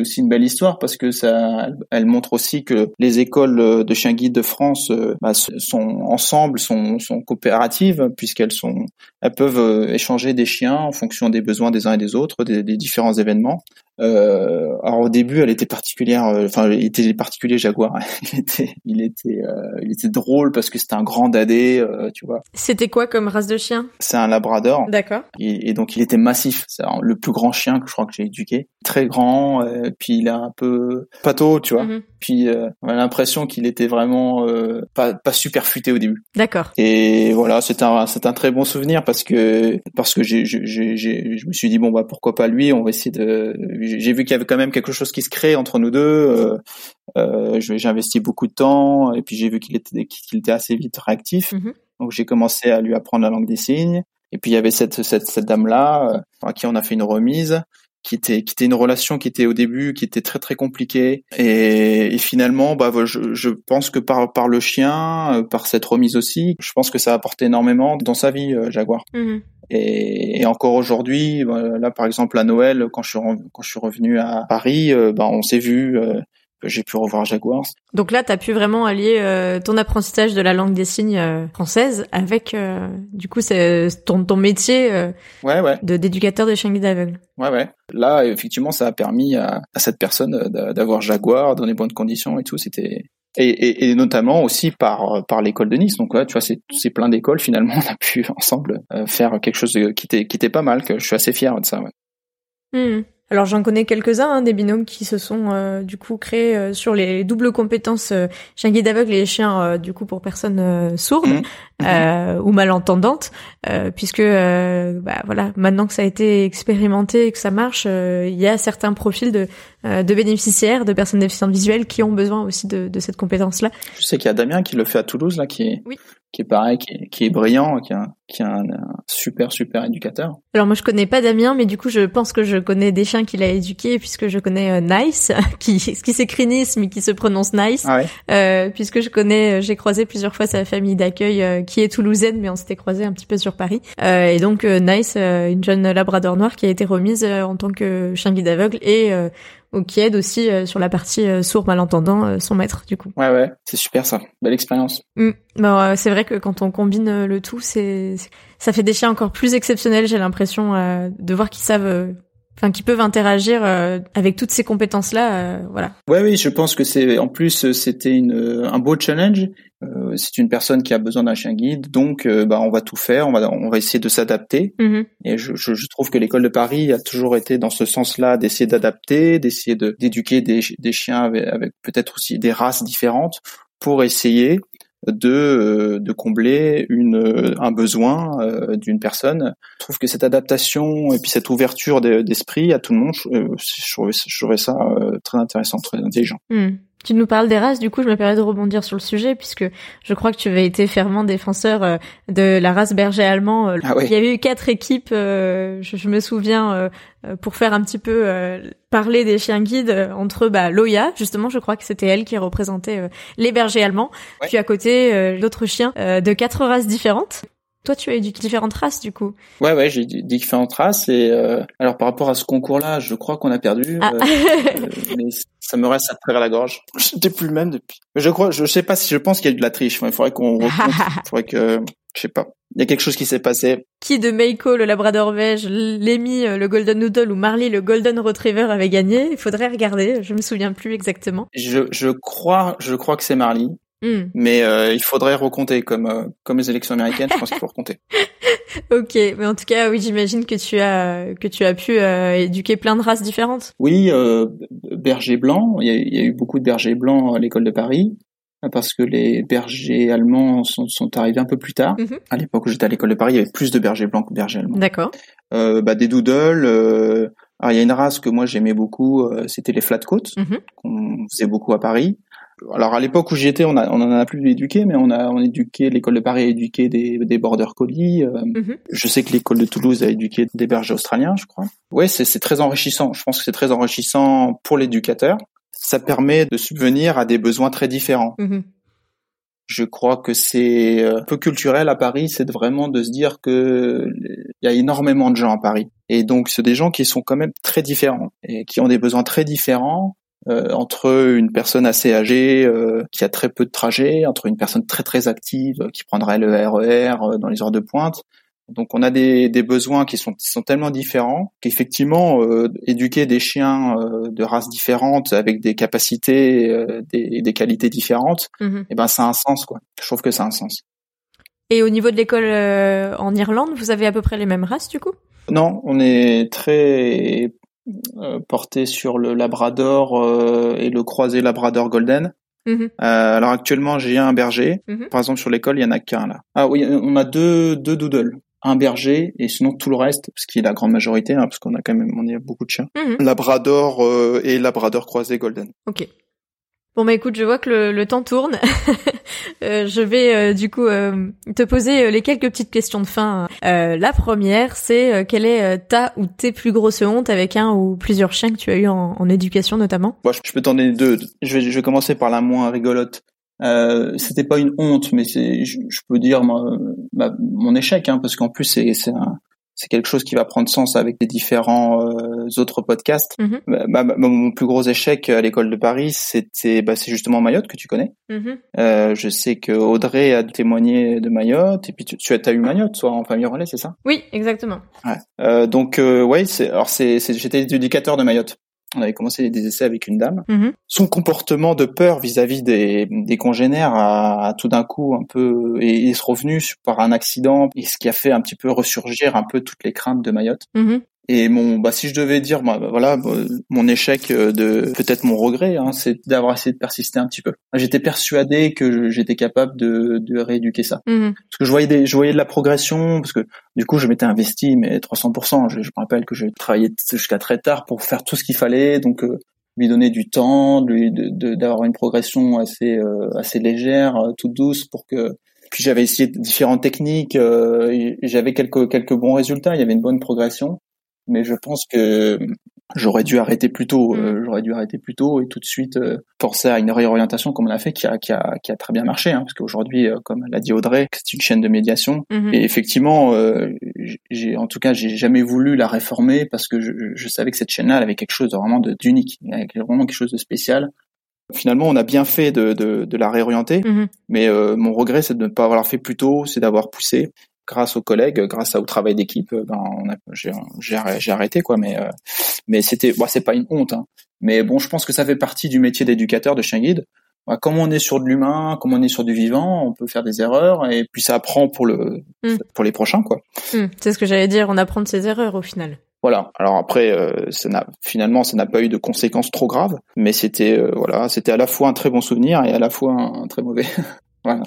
aussi une belle histoire parce que ça, elle montre aussi que les écoles de chiens guides de France euh, bah, sont ensemble, sont, sont coopératives puisqu'elles sont, elles peuvent échanger des chiens en fonction des besoins des uns et des autres, des différents événements. Euh, alors au début, elle était particulière. Euh, enfin, il était particulier Jaguar. [LAUGHS] il était, il était, euh, il était drôle parce que c'était un grand dadé, euh, tu vois. C'était quoi comme race de chien? C'est un Labrador. D'accord. Et, donc il était massif. C'est le plus grand chien que je crois que j'ai éduqué. Très grand. puis il a un peu pato, tu vois. Mhm. Puis on a l'impression qu'il était vraiment pas, pas super futé au début. D'accord. Et voilà, c'est un, c'est un très bon souvenir parce que parce que j'ai, j'ai, j'ai, je me suis dit bon bah pourquoi pas lui? On va essayer de j'ai vu qu'il y avait quand même quelque chose qui se crée entre nous deux. Euh, euh, j'ai investi beaucoup de temps et puis j'ai vu qu'il était qu'il était assez vite réactif. Mm-hmm. Donc j'ai commencé à lui apprendre la langue des signes. Et puis il y avait cette cette, cette dame là euh, à qui on a fait une remise qui était qui était une relation qui était au début qui était très très compliquée et, et finalement bah je, je, pense que par par le chien par cette remise aussi je pense que ça a apporté énormément dans sa vie Jaguar mm-hmm. Et, encore aujourd'hui, bah, là par exemple à Noël, quand je suis quand je suis revenu à Paris, euh, bah, on s'est vu. Euh, j'ai pu revoir Jaguar. Donc là, tu as pu vraiment allier euh, ton apprentissage de la langue des signes française avec, du coup, c'est ton, ton métier ouais, ouais. de d'éducateur de chiens d'aveugle. Ouais, ouais. Là, effectivement, ça a permis à, à cette personne d'avoir Jaguar dans les bonnes conditions et tout. C'était et, et, et, notamment aussi par par l'école de Nice. Donc ouais, tu vois, c'est c'est plein d'écoles finalement. On a pu [LAUGHS] ensemble euh, faire quelque chose qui était qui était pas mal. Que je suis assez fier de ça. Ouais. Hmm. Alors j'en connais quelques-uns, hein, des binômes qui se sont euh, du coup créés euh, sur les doubles compétences euh, chien guide aveugle et chien du coup pour personnes sourdes mmh. ou malentendantes, puisque bah, voilà maintenant que ça a été expérimenté et que ça marche, il y a certains profils de, de bénéficiaires, de personnes déficientes visuelles qui ont besoin aussi de, de cette compétence-là. Je sais qu'il y a Damien qui le fait à Toulouse là, qui est, oui qui est pareil, qui est, qui est brillant, qui est, un, qui est un, super super éducateur. Alors moi je connais pas Damien, mais du coup je pense que je connais des chiens qu'il a éduqués puisque je connais euh, Nice, [LAUGHS] qui qui s'écrit Nice mais qui se prononce Nice, ah ouais. euh, puisque je connais, euh, j'ai croisé plusieurs fois sa famille d'accueil euh, qui est toulousaine, mais on s'était croisé un petit peu sur Paris. et donc Nice, une jeune Labrador noire qui a été remise en tant que chien guide aveugle et ou qui aide aussi euh, sur la partie euh, sourd malentendant euh, son maître du coup. Ouais ouais, c'est super ça, belle expérience. Mm. Bah, c'est vrai que quand on combine le tout, c'est ça fait des chiens encore plus exceptionnels. J'ai l'impression de voir qu'ils savent enfin qui peuvent interagir avec toutes ces compétences là voilà ouais oui je pense que c'est en plus c'était une un beau challenge euh, c'est une personne qui a besoin d'un chien guide, donc euh, bah, on va tout faire, on va, on va essayer de s'adapter. Mm-hmm. Et je, je, je, trouve que l'école de Paris a toujours été dans ce sens-là, d'essayer d'adapter, d'essayer de, d'éduquer des, des chiens avec, avec peut-être aussi des races différentes pour essayer de, euh, de combler une, un besoin d'une personne. Je trouve que cette adaptation et puis cette ouverture d'esprit à tout le monde, je, je, trouvais, ça très intéressant, très intelligent. Mm. Tu nous parles des races, du coup, je me permets de rebondir sur le sujet puisque je crois que tu avais été fervent défenseur euh, de la race berger allemand. Euh, ah Il y avait eu quatre équipes, euh, je, me souviens, pour faire un petit peu parler des chiens guides entre bah, Loya, justement, je crois que c'était elle qui représentait les bergers allemands, puis à côté l'autre chien de quatre races différentes. Toi, tu as eu différentes races, du coup. Ouais, ouais, j'ai différentes races. Et euh, alors, par rapport à ce concours-là, je crois qu'on a perdu. Ah. Euh, euh, mais ça me reste à travers la gorge. [LAUGHS] Je n'étais plus le même depuis. Mais je crois, je sais pas si je pense qu'il y a eu de la triche. Il faudrait qu'on [LAUGHS] Il faudrait que, je sais pas. Il y a quelque chose qui s'est passé. Qui de Meiko, le Labrador beige, Lemmy, le Golden Noodle ou Marley, le Golden Retriever avait gagné? Il faudrait regarder. Je me souviens plus exactement. Je, je crois, je crois que c'est Marley. Hmm. Mais euh, il faudrait recompter comme euh, comme les élections américaines. Je pense qu'il faut recompter. [LAUGHS] ok, mais en tout cas, oui, j'imagine que tu as que tu as pu euh, éduquer plein de races différentes. Oui, berger blanc. Il y, a, eu beaucoup de bergers blancs à l'école de Paris parce que les bergers allemands sont, sont arrivés un peu plus tard. Mhm. À l'époque où j'étais à l'école de Paris, il y avait plus de bergers blancs que de bergers allemands. D'accord. bah, des doodles. alors il y a une race que moi j'aimais beaucoup, c'était les flatcoats mm qu'on faisait beaucoup à Paris alors à l'époque où j'y étais, on, a, on en a plus éduqué, mais on a on éduqué l'école de Paris a éduqué des, des border collies. Euh, mhm. Je sais que l'école de Toulouse a éduqué des bergers australiens, je crois. Ouais, c'est très enrichissant. Je pense que c'est très enrichissant pour l'éducateur. Ça permet de subvenir à des besoins très différents. Mhm. Je crois que c'est euh, un peu culturel à Paris, c'est vraiment de se dire que il y a énormément de gens à Paris. Et donc, c'est des gens qui sont quand même très différents et qui ont des besoins très différents euh, entre une personne assez âgée euh, qui a très peu de trajets, entre une personne très très active euh, qui prendrait le RER dans les heures de pointe. Donc on a des, des besoins qui sont, qui sont tellement différents qu'effectivement éduquer des chiens de races différentes avec des capacités, des, des, qualités différentes, eh ben ça a un sens quoi. Je trouve que ça a un sens. Et au niveau de l'école en Irlande, vous avez à peu près les mêmes races du coup? Non, on est très euh, porté sur le Labrador euh, et le croisé Labrador Golden. Mhm. Euh, alors actuellement j'ai un berger. Mhm. Par exemple sur l'école il y en a qu'un là. Ah oui on a deux deux doodles. Un berger et sinon tout le reste, parce qu'il est la grande majorité, hein, parce qu'on a quand même on a beaucoup de chiens. Mhm. Labrador et Labrador croisé Golden. Ok. Bon bah écoute, je vois que le, temps tourne. [LAUGHS] Euh, je vais euh, du coup euh, te poser les quelques petites questions de fin. la première, c'est quelle est ta ou tes plus grosses hontes avec un ou plusieurs chiens que tu as eu en, en éducation notamment? Moi, je peux t'en donner deux. Je vais, je vais commencer par la moins rigolote. Euh, c'était pas une honte, mais c'est, je, peux dire mon échec, hein, parce qu'en plus c'est, c'est un, c'est quelque chose qui va prendre sens avec les différents euh, autres podcasts. Mhm. Bah, bah, bah, mon plus gros échec à l'école de Paris, c'était bah, c'est justement Mayotte que tu connais. Mhm. Euh, je sais que Audrey a témoigné de Mayotte et puis tu, tu as eu Mayotte, soit en famille relais, c'est ça? Oui, exactement. Ouais. Euh, donc euh, ouais, c'est alors c'est j'étais éducateur de Mayotte on avait commencé des essais avec une dame. Mhm. Son comportement de peur vis-à-vis des, des, congénères a, tout d'un coup un peu est, est revenu par un accident et ce qui a fait un petit peu ressurgir un peu toutes les craintes de Mayotte. Mhm. Et mon, bah, si je devais dire, bah, voilà, bah, mon échec euh, de, peut-être mon regret, hein, c'est d'avoir essayé de persister un petit peu. J'étais persuadé que j'étais capable de, de rééduquer ça, mhm. parce que je voyais des, je voyais de la progression, parce que du coup, je m'étais investi, mais 300%. Je, je me rappelle que j'ai travaillé jusqu'à très tard pour faire tout ce qu'il fallait, donc euh, lui donner du temps, lui d'avoir une progression assez, euh, assez légère, toute douce, pour que puis j'avais essayé différentes techniques, j'avais quelques quelques bons résultats, il y avait une bonne progression mais je pense que j'aurais dû arrêter plus tôt. Euh, mm. j'aurais dû arrêter plus tôt et tout de suite euh, penser à une réorientation comme on l'a fait, qui a, qui a, qui a très bien marché. Hein, parce qu'aujourd'hui, euh, comme l'a dit Audrey, c'est une chaîne de médiation. Mm-hmm. Et effectivement, j'ai, en tout cas, j'ai jamais voulu la réformer parce que je, je savais que cette chaîne-là, avait quelque chose de vraiment d'unique, avec vraiment quelque chose de spécial. Finalement, on a bien fait de, de, de la réorienter, mm-hmm. mais mon regret, c'est de ne pas avoir fait plus tôt, c'est d'avoir poussé grâce aux collègues, grâce au travail d'équipe, ben j'ai arrêté quoi. Mais euh, mais c'était, bon, c'est pas une honte. Hein. Mais bon, je pense que ça fait partie du métier d'éducateur de chien guide. Comme on est sur de l'humain, comme on est sur du vivant, on peut faire des erreurs et puis ça apprend pour le hmm. pour les prochains quoi. Hmm. C'est ce que j'allais dire, on apprend de ses erreurs au final. Voilà. Alors après, euh, ça n'a finalement, ça n'a pas eu de conséquences trop graves, mais c'était euh, voilà, c'était à la fois un très bon souvenir et à la fois un très mauvais. [LAUGHS] Voilà,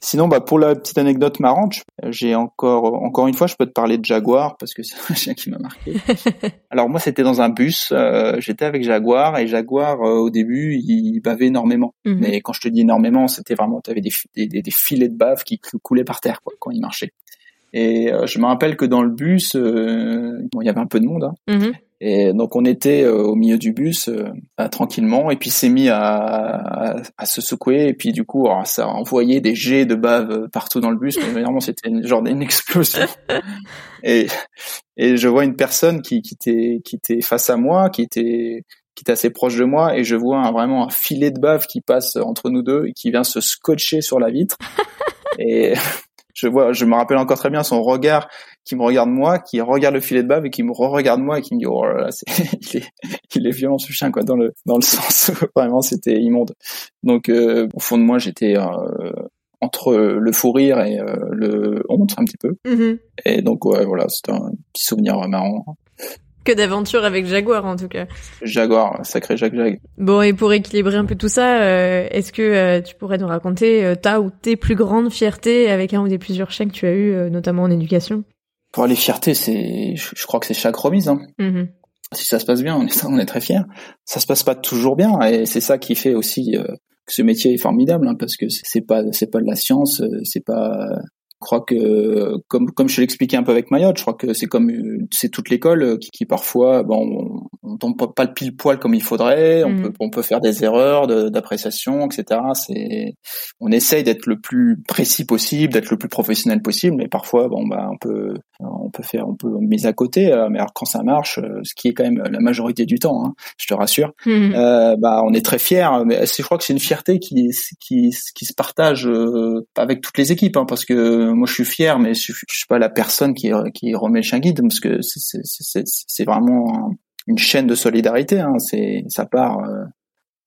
Sinon, bah, pour la petite anecdote marrante, j'ai encore, encore une fois, je peux te parler de Jaguar parce que [LAUGHS] c'est un chien qui m'a marqué. [LAUGHS] Alors moi, c'était dans un bus, euh, j'étais avec Jaguar et Jaguar, euh, au début, il bavait énormément. Mhm. Mais quand je te dis énormément, c'était vraiment, tu avais des, des, des, filets de bave qui coulaient par terre quoi, quand il marchait. Et euh, je me rappelle que dans le bus, bon, il y avait un peu de monde, hein, mhm. Et donc on était au milieu du bus tranquillement et puis s'est mis à, à, se secouer et puis du coup ça a envoyé des jets de bave partout dans le bus. Mais vraiment c'était une, genre d'une explosion. [LAUGHS] et et je vois une personne qui qui était qui était face à moi, qui était qui était assez proche de moi et je vois un, vraiment un filet de bave qui passe entre nous deux et qui vient se scotcher sur la vitre. [LAUGHS] et je vois, je me rappelle encore très bien son regard qui me regarde moi, qui regarde le filet de bave et qui me re-regarde moi et qui me dit oh là là, [LAUGHS] il, est, il est violent ce chien quoi dans le dans le [LAUGHS] sens vraiment c'était immonde. Donc euh, au fond de moi j'étais euh, entre le fou rire et euh, le honte un petit peu. Mm-hmm. Et donc ouais voilà c'était un petit souvenir marrant. Que d'aventure avec Jaguar en tout cas. Jaguar, sacré Jacques Jag. Bon et pour équilibrer un peu tout ça, euh, est-ce que euh, tu pourrais nous raconter euh, ta ou tes plus grandes fiertés avec un ou des plusieurs chiens que tu as eu, notamment en éducation? Pour les fiertés, c'est, je, crois que c'est chaque remise. Hein. Mm-hmm. Si ça se passe bien, on est, on est très fiers. Ça se passe pas toujours bien et c'est ça qui fait aussi que ce métier est formidable hein, parce que c'est pas c'est pas de la science, c'est pas je crois que, comme comme je l'expliquais un peu avec Mayotte, je crois que c'est comme c'est toute l'école qui, qui, parfois, bon, on, tombe pas le pile poil comme il faudrait, on mm. peut on peut faire des erreurs d'appréciation, etc. C'est, on essaye d'être le plus précis possible, d'être le plus professionnel possible, mais parfois, bon, bah, on peut on peut faire, on peut mise à côté, euh, mais alors quand ça marche, euh, ce qui est quand même la majorité du temps, hein, je te rassure, mm. euh, bah, on est très fiers. Mais je crois que c'est une fierté qui qui qui se partage avec toutes les équipes, hein, parce que moi je suis fier, mais je, suis pas la personne qui, remet le chien guide parce que c'est vraiment une chaîne de solidarité. Hein. C'est ça part euh,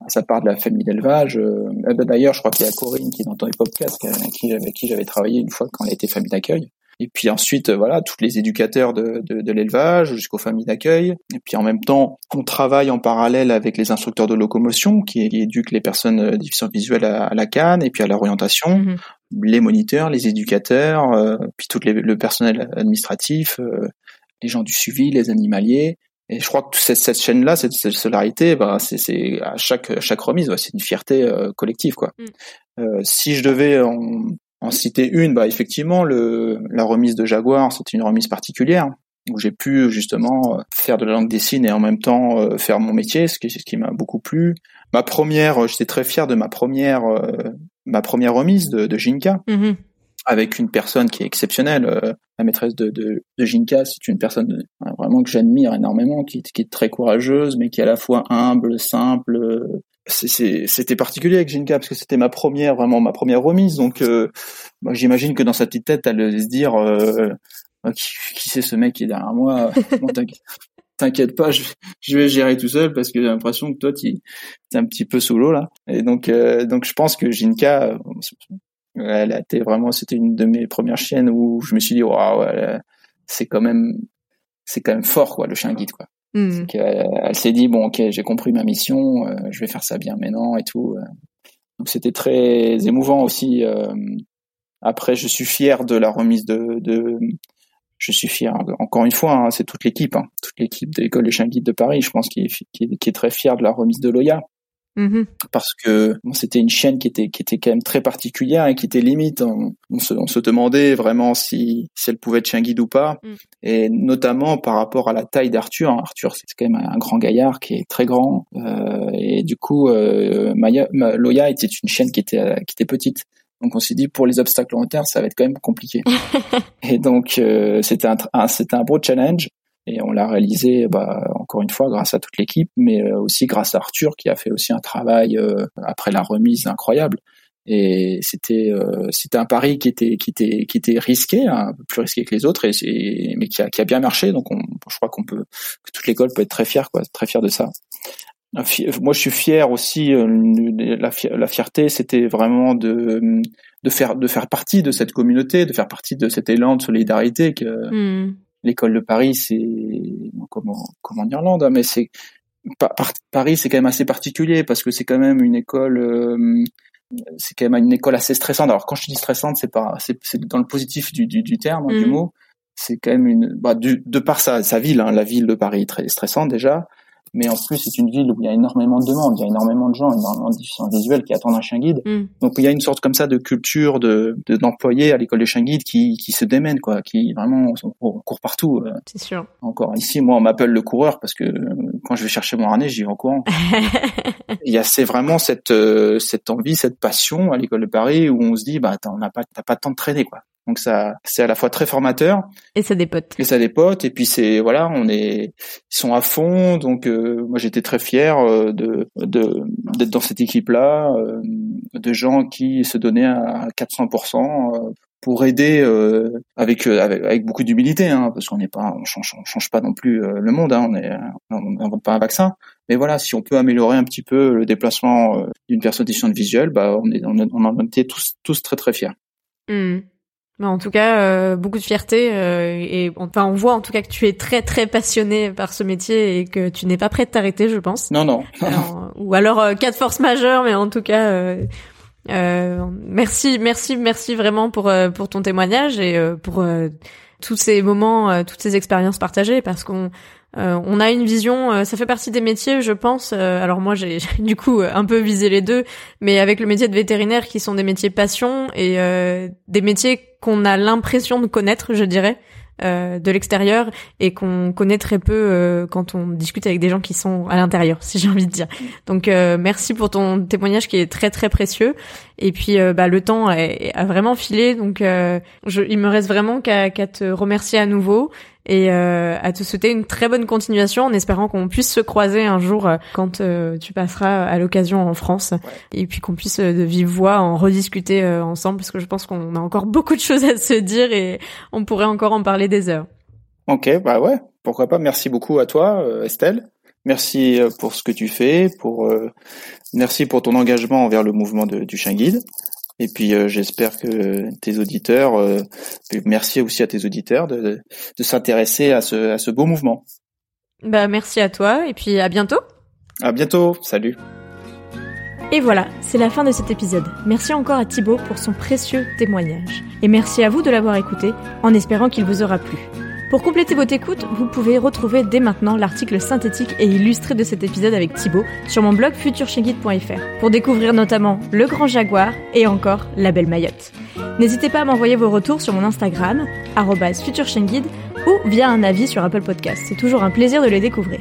ça part de la famille d'élevage. Euh, bah, d'ailleurs, je crois qu'il y a Corinne qui est dans ton podcast avec qui, avec qui j'avais travaillé une fois quand elle était famille d'accueil. Et puis ensuite, voilà, tous les éducateurs de, l'élevage jusqu'aux familles d'accueil. Et puis en même temps, on travaille en parallèle avec les instructeurs de locomotion qui, éduquent les personnes euh, déficientes visuelles à, la canne et puis à la orientation. Les moniteurs, les éducateurs, euh, puis tout le personnel administratif, euh, les gens du suivi, les animaliers. Et je crois que cette, cette chaîne-là, cette, cette solidarité, bah, c'est à chaque chaque remise, c'est une fierté euh, collective, quoi. Mm. si je devais en, en, citer une, bah effectivement, le, la remise de Jaguar, c'était une remise particulière où j'ai pu justement faire de la langue des signes et en même temps faire mon métier, ce qui, ce qui m'a beaucoup plu. Ma première, j'étais très fier de ma première ma première remise de, de Jinka. Mm-hmm. Avec une personne qui est exceptionnelle, euh, la maîtresse de, de, de Jinka, c'est une personne euh, vraiment que j'admire énormément, qui, qui, est très courageuse, mais qui est à la fois humble, simple, c'était particulier avec Jinka parce que c'était ma première vraiment ma première remise donc euh, j'imagine que dans sa petite tête elle allait se dire euh, qui, qui c'est ce mec qui est derrière moi? [LAUGHS] t'inquiète pas, [LAUGHS] je, je, vais gérer tout seul parce que j'ai l'impression que toi, tu es un petit peu sous l'eau là. Et donc, euh, donc je pense que Jinka, euh, elle a été vraiment, c'était une de mes premières chiennes où je me suis dit, waouh, c'est quand même, c'est quand même fort quoi, le chien guide quoi. Hmm. elle s'est dit bon, ok, j'ai compris ma mission, euh, je vais faire ça bien maintenant et tout. Donc c'était très émouvant aussi. après, je suis fier de la remise de, de je suis fier. Encore une fois, hein, c'est toute l'équipe, hein, toute l'équipe de l'école des chiens guides de Paris, je pense, qui est, qui est, qui est très fier de la remise de Loya. Mm-hmm. Parce que bon, c'était une chaîne qui était qui était quand même très particulière et qui était limite. On, se, on se, demandait vraiment si, si elle pouvait être chien guide ou pas, mm. et notamment par rapport à la taille d'Arthur. Hein. Arthur, c'est quand même un grand gaillard qui est très grand, euh, et du coup, euh, Maya, Loya était une chienne qui était qui était petite. Donc on s'est dit pour les obstacles en terre, ça va être quand même compliqué. [LAUGHS] et donc euh, c'était un, c'était un beau challenge et on l'a réalisé bah, encore une fois grâce à toute l'équipe, mais euh, aussi grâce à Arthur qui a fait aussi un travail euh, après la remise incroyable. Et c'était c'était un pari qui était qui était qui était risqué, hein, un peu plus risqué que les autres, et, mais qui a, qui a bien marché. Donc on, je crois qu'on peut que toute l'école peut être très fière quoi, très fière de ça. Moi, je suis fier aussi. Euh, la, fierté, c'était vraiment de de faire de faire partie de cette communauté, de faire partie de cet élan de solidarité que hmm. l'école de Paris, c'est comment comment en Irlande, hein, mais c'est Paris, c'est quand même assez particulier parce que c'est quand même une école. Euh, c'est quand même une école assez stressante. Alors quand je dis stressante, c'est pas, c'est dans le positif du, du, du terme, du hmm. mot. C'est quand même une, bah, de par sa, sa ville, hein, la ville de Paris est très stressante déjà mais en plus c'est une ville où il y a énormément de demandes, il y a énormément de gens, énormément de déficients visuels qui attendent un chien guide. Mm. Donc il y a une sorte comme ça de culture de d'employés à l'école des chiens guides qui qui se démènent quoi, qui vraiment on court partout. Euh. C'est sûr. Encore ici, moi on m'appelle le coureur parce que quand je vais chercher mon harnais, j'y vais en courant. [LAUGHS] il y a c'est vraiment cette euh, cette envie, cette passion à l'école de Paris où on se dit bah on n'a pas t'as pas de temps de traîner quoi. Donc ça, c'est à la fois très formateur. Et ça dépote. Et ça dépote. Et puis c'est voilà, on est, ils sont à fond. Donc euh, moi j'étais très fier euh, de d'être dans cette équipe-là, euh, de gens qui se donnaient à 400% pour aider avec, avec, beaucoup d'humilité, hein, parce qu'on n'est pas, on change, on change pas non plus le monde. Hein, on est, on n'invente pas un vaccin. Mais voilà, si on peut améliorer un petit peu le déplacement d'une personne déficiente visuelle, bah on est, on, on en était tous tous très très fiers. Mmh en tout cas, euh, beaucoup de fierté euh, et enfin on voit en tout cas que tu es très très passionné par ce métier et que tu n'es pas prêt de t'arrêter, je pense. Non non. [LAUGHS] ou alors euh, cas de force majeure, mais en tout cas, euh, merci merci merci vraiment pour pour ton témoignage et pour tous ces moments, toutes ces expériences partagées parce qu'on euh, on a une vision, euh, ça fait partie des métiers, je pense. Euh, alors moi, j'ai [LAUGHS] du coup un peu visé les deux, mais avec le métier de vétérinaire, qui sont des métiers passion et des métiers qu'on a l'impression de connaître, je dirais. Euh, de l'extérieur et qu'on connaît très peu euh, quand on discute avec des gens qui sont à l'intérieur, si j'ai envie de dire. Donc euh, merci pour ton témoignage qui est très très précieux. Et puis bah, le temps a, vraiment filé, donc je, il me reste vraiment qu'à te remercier à nouveau et euh, à te souhaiter une très bonne continuation en espérant qu'on puisse se croiser un jour quand tu passeras à l'occasion en France et puis qu'on puisse de vive voix en rediscuter ensemble parce que je pense qu'on a encore [LAUGHS] beaucoup de choses à se dire et on pourrait encore en parler des heures. Ok, bah ouais, pourquoi pas. Merci beaucoup à toi, euh, Estelle. Merci euh, pour ce que tu fais, pour euh, merci pour ton engagement envers le mouvement du chien guide. Et puis j'espère que tes auditeurs, merci aussi à tes auditeurs de, de s'intéresser à ce, à ce beau mouvement. Bah merci à toi et puis à bientôt. À bientôt, salut. Et voilà, c'est la fin de cet épisode. Merci encore à Thibaut pour son précieux témoignage. Et merci à vous de l'avoir écouté, en espérant qu'il vous aura plu. Pour compléter votre écoute, vous pouvez retrouver dès maintenant l'article synthétique et illustré de cet épisode avec Thibaut sur mon blog futurchenguide.fr pour découvrir notamment le grand jaguar et encore la belle Mayotte. N'hésitez pas à m'envoyer vos retours sur mon Instagram, futurchenguide, ou via un avis sur Apple Podcast. C'est toujours un plaisir de les découvrir.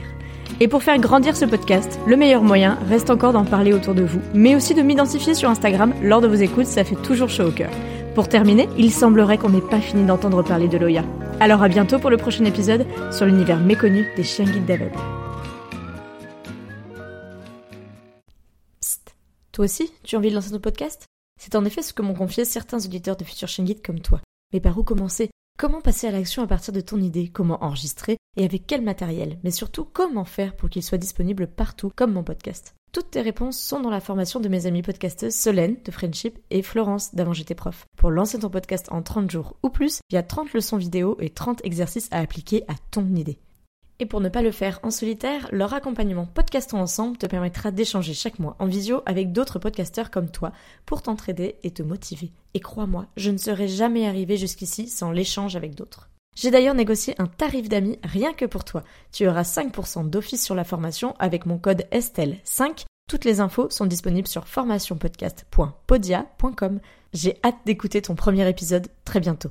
Et pour faire grandir ce podcast, le meilleur moyen reste encore d'en parler autour de vous, mais aussi de m'identifier sur Instagram lors de vos écoutes, ça fait toujours chaud au cœur. Pour terminer, il semblerait qu'on n'ait pas fini d'entendre parler de Loya. Alors à bientôt pour le prochain épisode sur l'univers méconnu des chiens guides d'aveugles. Psst, toi aussi, tu as envie de lancer ton podcast? C'est en effet ce que m'ont confié certains auditeurs de futurs chiens guides comme toi. Mais par où commencer? Comment passer à l'action à partir de ton idée? Comment enregistrer? Et avec quel matériel? Mais surtout, comment faire pour qu'il soit disponible partout, comme mon podcast? Toutes tes réponses sont dans la formation de mes amies podcasteuses Solène de Friendship et Florence d'Avant j'étais prof. Pour lancer ton podcast en 30 jours ou plus, il y a 30 leçons vidéo et 30 exercices à appliquer à ton idée. Et pour ne pas le faire en solitaire, leur accompagnement Podcastons Ensemble te permettra d'échanger chaque mois en visio avec d'autres podcasteurs comme toi pour t'entraider et te motiver. Et crois-moi, je ne serais jamais arrivé jusqu'ici sans l'échange avec d'autres. J'ai d'ailleurs négocié un tarif d'amis rien que pour toi. Tu auras 5% d'office sur la formation avec mon code Estelle5. Toutes les infos sont disponibles sur formationpodcast.podia.com. J'ai hâte d'écouter ton premier épisode très bientôt.